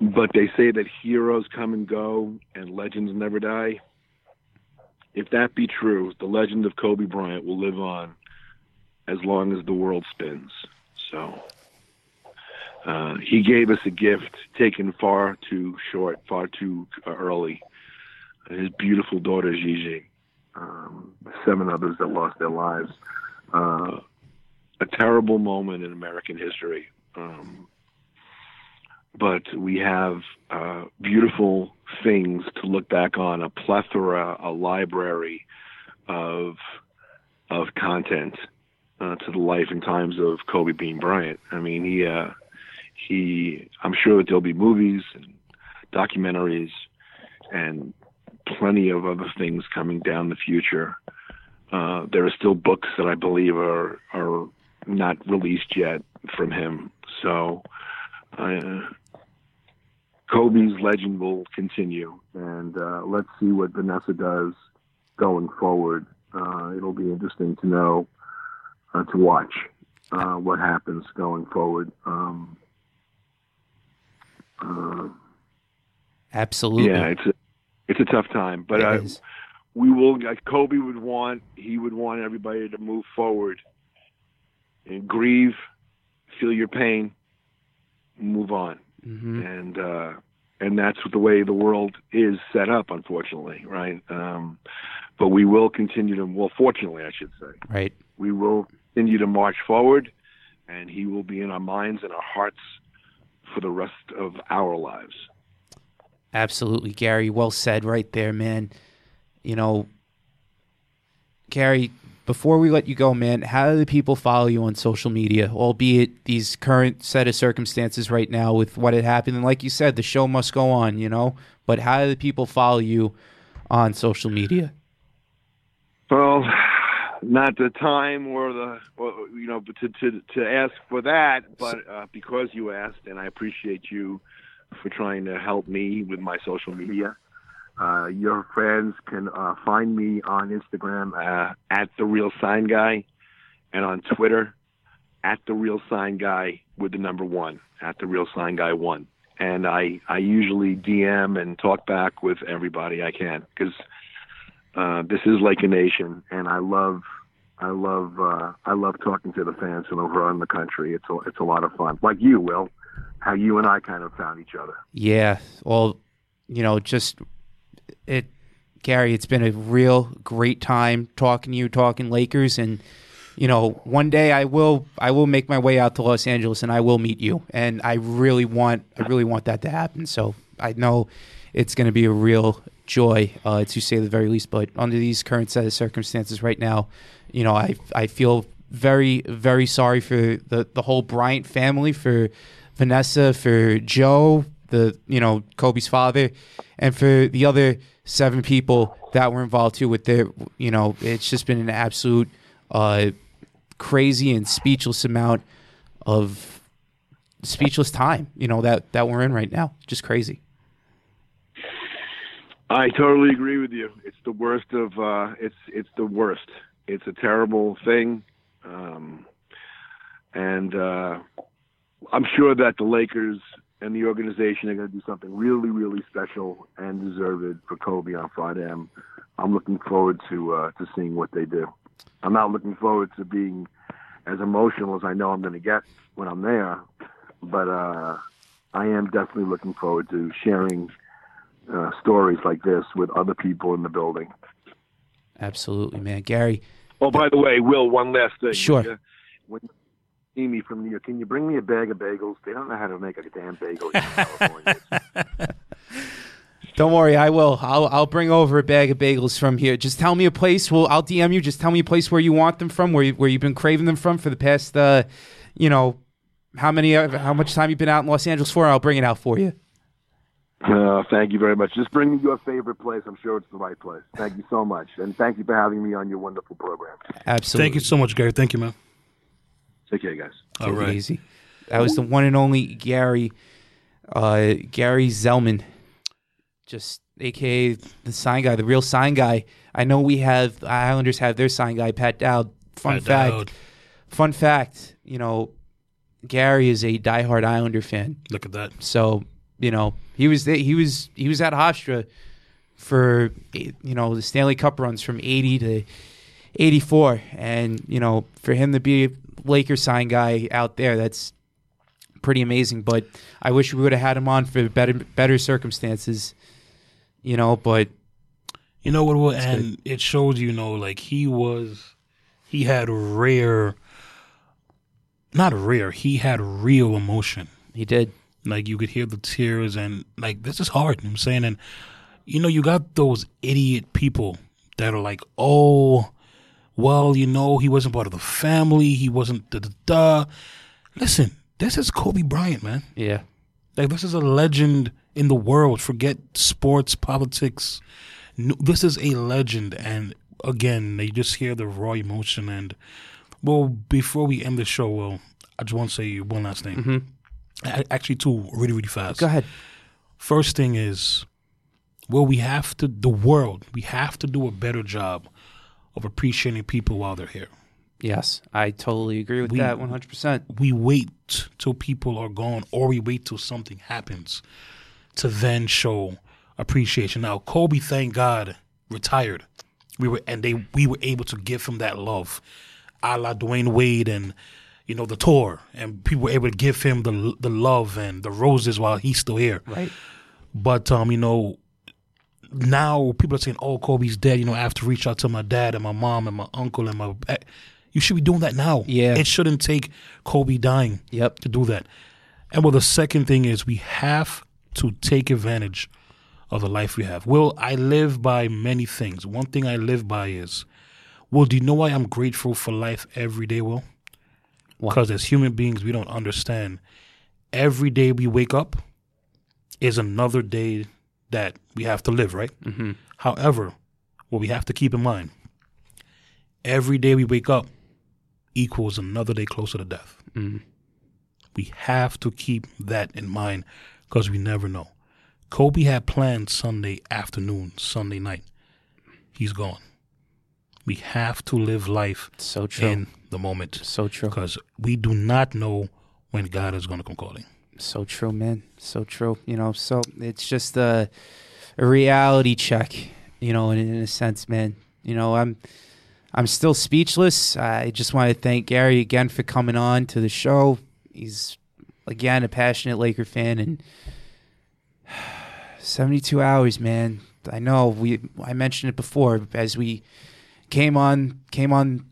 but they say that heroes come and go and legends never die. If that be true, the legend of Kobe Bryant will live on as long as the world spins. So uh, he gave us a gift taken far too short, far too early. His beautiful daughter Gigi, um, seven others that lost their lives. Uh, a terrible moment in American history. Um, but we have uh, beautiful things to look back on, a plethora, a library of of content uh, to the life and times of Kobe Bean Bryant. I mean, he uh, he. I'm sure that there'll be movies and documentaries and plenty of other things coming down the future. Uh, there are still books that I believe are are not released yet from him. So, uh, Kobe's legend will continue, and uh, let's see what Vanessa does going forward. Uh, it'll be interesting to know, uh, to watch uh, what happens going forward. Um, uh, Absolutely. yeah, it's a, it's a tough time, but It uh, we will. Like Kobe would want, he would want everybody to move forward and grieve, feel your pain, move on, Mhm. and uh, and that's the way the world is set up, unfortunately, right? Um, but we will continue to. Well, fortunately, I should say, Right. we will continue to march forward, and he will be in our minds and our hearts for the rest of our lives. Absolutely, Gary. Well said, right there, man. You know, Gary. Before we let you go, man, how do the people follow you on social media? Albeit these current set of circumstances right now with what had happened, and like you said, the show must go on. You know, but how do the people follow you on social media? Well, not the time or the, or, you know, to, to, to ask for that, but uh, because you asked, and I appreciate you for trying to help me with my social media. Uh, your friends can uh, find me on Instagram uh, at the real sign guy, and on Twitter at the real sign guy with the number one at the real sign guy one. And I I usually DM and talk back with everybody I can because uh, this is like a nation, and I love, I love, uh, I love talking to the fans from around the country. It's a, it's a lot of fun. Like you, Will, how you and I kind of found each other. Yeah. Well, you know, just it, Gary. It's been a real great time talking to you, talking Lakers, and you know, one day I will, I will make my way out to Los Angeles, and I will meet you. And I really want, I really want that to happen. So I know it's going to be a real joy, uh, to say the very least. But under these current set of circumstances right now, you know, I, I feel very, very sorry for the the whole Bryant family, for Vanessa, for Joe, the you know Kobe's father, and for the other seven people that were involved too. With their, you know, it's just been an absolute uh, crazy and speechless amount of speechless time. You know that that we're in right now, just crazy. I totally agree with you. It's the worst of, uh, it's it's the worst. It's a terrible thing, um, and uh, I'm sure that the Lakers and the organization are going to do something really, really special and deserved for Kobe on Friday. I'm, I'm looking forward to uh, to seeing what they do. I'm not looking forward to being as emotional as I know I'm going to get when I'm there, but uh, I am definitely looking forward to sharing uh, stories like this with other people in the building. Absolutely, man. Gary, Oh, by the way, Will, one last thing. Sure. When you, when you see me from New York, can you bring me a bag of bagels? They don't know how to make a damn bagel in California. don't worry, I will. I'll I'll bring over a bag of bagels from here. Just tell me a place. Well, I'll DM you. Just tell me a place where you want them from, where you, where you've been craving them from for the past, uh, you know, how many, how much time you've been out in Los Angeles for. I'll bring it out for you. Uh, thank you very much. Just bring me your favorite place. I'm sure it's the right place. Thank you so much. And thank you for having me on your wonderful program. Absolutely. Thank you so much, Gary. Thank you, man. Take care, guys. All Take right. easy. That was the one and only Gary, uh, Gary Zellman, just AKA the sign guy, the real sign guy. I know we have the Islanders have their sign guy, Pat Dowd. Fun Pat fact, Dowd. fun fact. You know, Gary is a diehard Islander fan. Look at that. So you know he was there, he was he was at Hofstra for you know the Stanley Cup runs from eighty to eighty four, and you know for him to be a Lakers sign guy out there, that's pretty amazing. But I wish we would have had him on for better better circumstances, you know. But You know what? Will, and it shows you know, like he was, he had rare, not rare. He had real emotion. he did. Like you could hear the tears, and like this is hard. You know what I'm saying, and you know, you got those idiot people that are like, oh, well, you know, he wasn't part of the family. He wasn't da da da. Listen, this is Kobe Bryant, man. Yeah, Like this is a legend in the world. Forget sports, politics. No, this is a legend, and again, they just hear the raw emotion. And well, before we end the show, well, I just want to say one last thing. A- Actually, two really, really fast. go ahead. First thing is, well, we have to. The world, we have to do a better job of appreciating people while they're here. Yes, I totally agree with We- that one hundred percent. we wait till people are gone or we wait till something happens to then show appreciation. Now Kobe, thank God, retired. We were and they we were able to give him that love. A la Dwyane Wade and you know, the tour and people were able to give him the the love and the roses while he's still here. Right. But um, you know, now people are saying, "Oh, Kobe's dead." You know, I have to reach out to my dad and my mom and my uncle and my. eh, You should be doing that now. Yeah. it shouldn't take Kobe dying. Yep. to do that. And well, the second thing is we have to take advantage of the life we have. Well, I live by many things. One thing I live by is, well, do you know why I'm grateful for life every day? Will Why? Because as human beings, we don't understand. Every day we wake up is another day that we have to live, right? Mm-hmm. However, what we have to keep in mind every day we wake up equals another day closer to death. We have to keep that in mind because we never know. Kobe had planned Sunday afternoon, Sunday night. He's gone. We have to live life So true. in the moment so true. because we do not know when God is going to come calling. So true, man. So true. You know, so it's just a, a reality check, you know, in, in a sense, man. You know, I'm I'm still speechless. I just want to thank Gary again for coming on to the show. He's again a passionate Laker fan and 72 hours, man. I know we I mentioned it before as we came on came on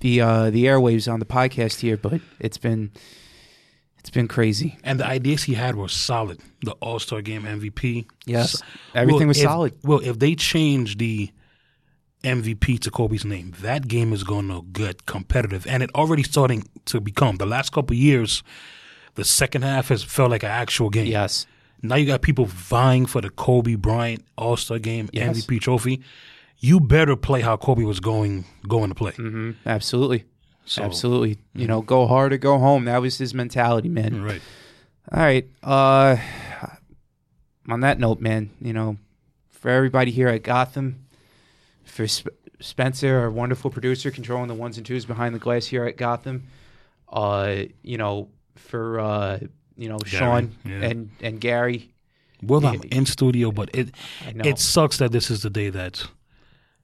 the uh the airwaves on the podcast here, but it's been it's been crazy. And the ideas he had were solid. The All Star Game MVP. Yes. So- Everything was if- solid. Well, if they change the MVP to Kobe's name, that game is going to get competitive, and it already starting to become. The last couple of years, the second half has felt like an actual game. Yes. Now you got people vying for the Kobe Bryant All Star Game Yes. MVP trophy. You better play how Kobe was going going to play. Mm-hmm. Absolutely. So- Absolutely. You know, go hard or go home. That was his mentality, man. Right. All right. Uh on that note, man, you know, for everybody here at Gotham, for Sp- Spencer, our wonderful producer controlling the ones and twos behind the glass here at Gotham, uh, you know, for uh, you know, Sean yeah. and and Gary. Well, I'm in studio, but it it sucks that this is the day that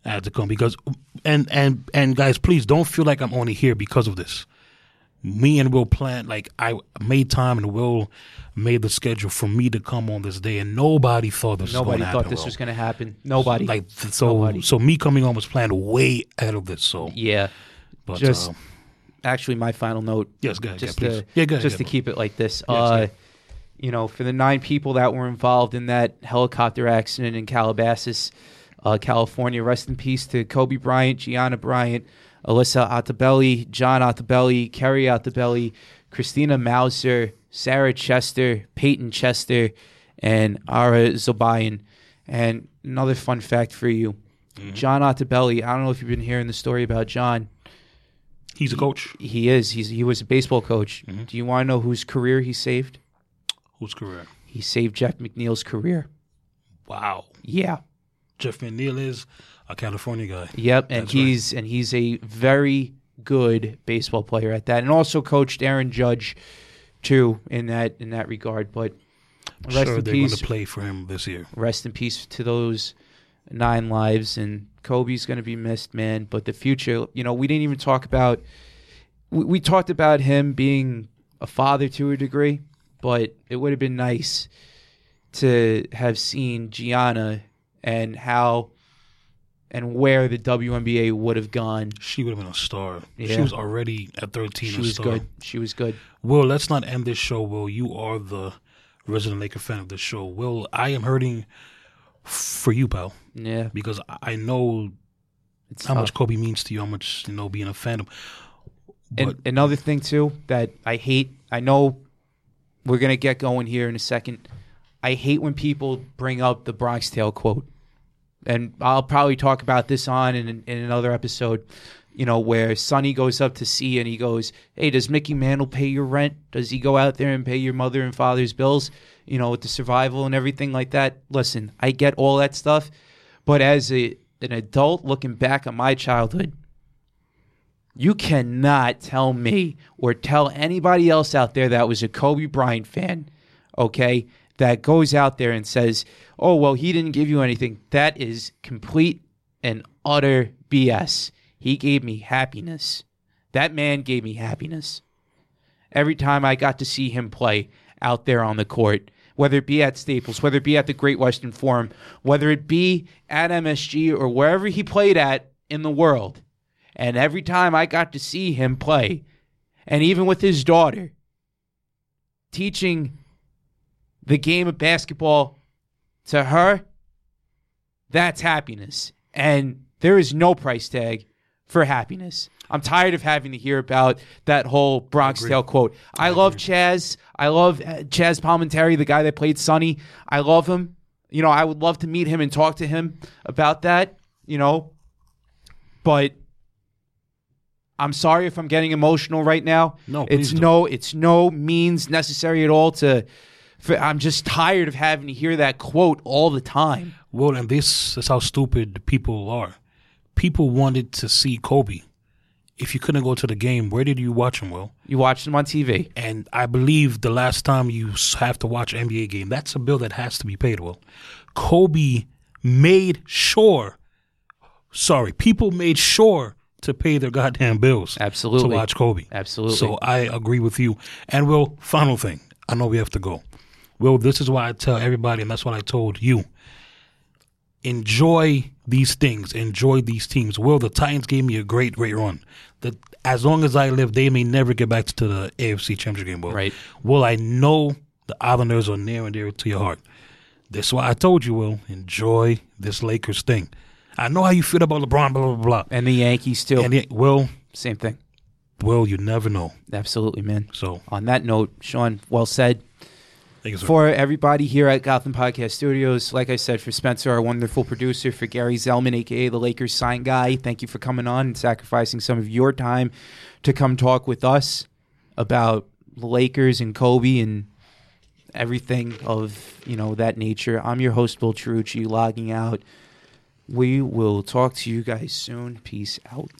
Had to come because and and and guys, please don't feel like I'm only here because of this. Me and Will planned like I made time and Will made the schedule for me to come on this day, and nobody thought this Nobody was going to thought happen. this Will. was going to happen. Nobody. like th- so. Nobody. So me coming on was planned way out of this. So, yeah. but just- uh, Actually, my final note yes, go ahead, just yeah, please. to yeah, go ahead, just yeah, to bro. keep it like this. Uh, yeah. You know, for the nine people that were involved in that helicopter accident in Calabasas, uh, California, rest in peace to Kobe Bryant, Gianna Bryant, Alyssa Altobelli, John Altobelli, Keri Altobelli, Christina Mauser, Sarah Chester, Payton Chester, and Ara Zobayan. And another fun fact for you. Mm-hmm. John Altobelli, I don't know if you've been hearing the story about John. He's a coach. He is. He's he was a baseball coach. Mm-hmm. Do you want to know whose career he saved? Whose career? He saved Jeff McNeil's career. Wow. Yeah. Jeff McNeil is a California guy. Yep. And That's right. he's and he's a very good baseball player at that, and also coached Aaron Judge too in that in that regard. But rest sure, in they're going peace. to play for him this year. Rest in peace to those nine lives. And Kobe's going to be missed, man. But the future, you know, we didn't even talk about. We, we talked about him being a father to a degree, but it would have been nice to have seen Gianna and how and where the WNBA would have gone. She would have been a star. Yeah. She was already at 13 She was star. good. She was good. Will, let's not end this show, Will. You are the resident Laker fan of this show. Will, I am hurting for you, pal, Yeah, because I- know it's how much. Kobe means to you, how much, you know, being a fan of But And another thing too that I hate. I know we're gonna get going here in a second. I hate when people bring up the Bronx Tale quote, and I'll probably talk about this on in, in another episode. You know where Sonny goes up to see and he goes, "Hey, does Mickey Mantle pay your rent? Does he go out there and pay your mother and father's bills? You know, with the survival and everything like that." Listen, I get all that stuff, but as a an adult looking back on my childhood, you cannot tell me or tell anybody else out there that was a Kobe Bryant fan, okay, that goes out there and says, oh, well, he didn't give you anything. That is complete and utter BS. He gave me happiness. That man gave me happiness. Every time I got to see him play out there on the court, whether it be at Staples, whether it be at the Great Western Forum, whether it be at MSG or wherever he played at in the world, and every time I got to see him play, and even with his daughter, teaching the game of basketball to her, that's happiness. And there is no price tag for happiness. I'm tired of having to hear about that whole Bronx Tale quote. I, love Chazz. I love uh, Chazz Palminteri, the guy that played Sonny. I love him. You know, I would love to meet him and talk to him about that, you know. But I'm sorry if I'm getting emotional right now. No, it's don't. no, it's no means necessary at all to. I'm just tired of having to hear that quote all the time. Well, and this is how stupid people are. People wanted to see Kobe. If you couldn't go to the game, where did you watch him, Will? You watched him on TV. And I believe the last time you have to watch an NBA game, that's a bill that has to be paid, Will. Kobe made sure, sorry, people made sure to pay their goddamn bills. Absolutely. To watch Kobe. Absolutely. So I agree with you. And Will, final thing. I know we have to go. Will, this is why I tell everybody, and that's what I told you. Enjoy these things. Enjoy these teams. Will, the Titans gave me a great, great run. The, as long as I live, they may never get back to the AFC Championship game. Will. Right. Will, I know the Islanders are near and dear to your heart. That's why I told you, Will, enjoy this Lakers thing. I know how you feel about LeBron, blah, blah, blah. And the Yankees too. And it, Will, Same thing. Will, you never know. Absolutely, man. So, On that note, Sean, well said. For everybody here at Gotham Podcast Studios, like I said, for Spencer, our wonderful producer, for Gary Zellman, aka the Lakers sign guy, thank you for coming on and sacrificing some of your time to come talk with us about the Lakers and Kobe and everything of you know that nature. I'm your host, Bill Trucci, logging out. We will talk to you guys soon. Peace out.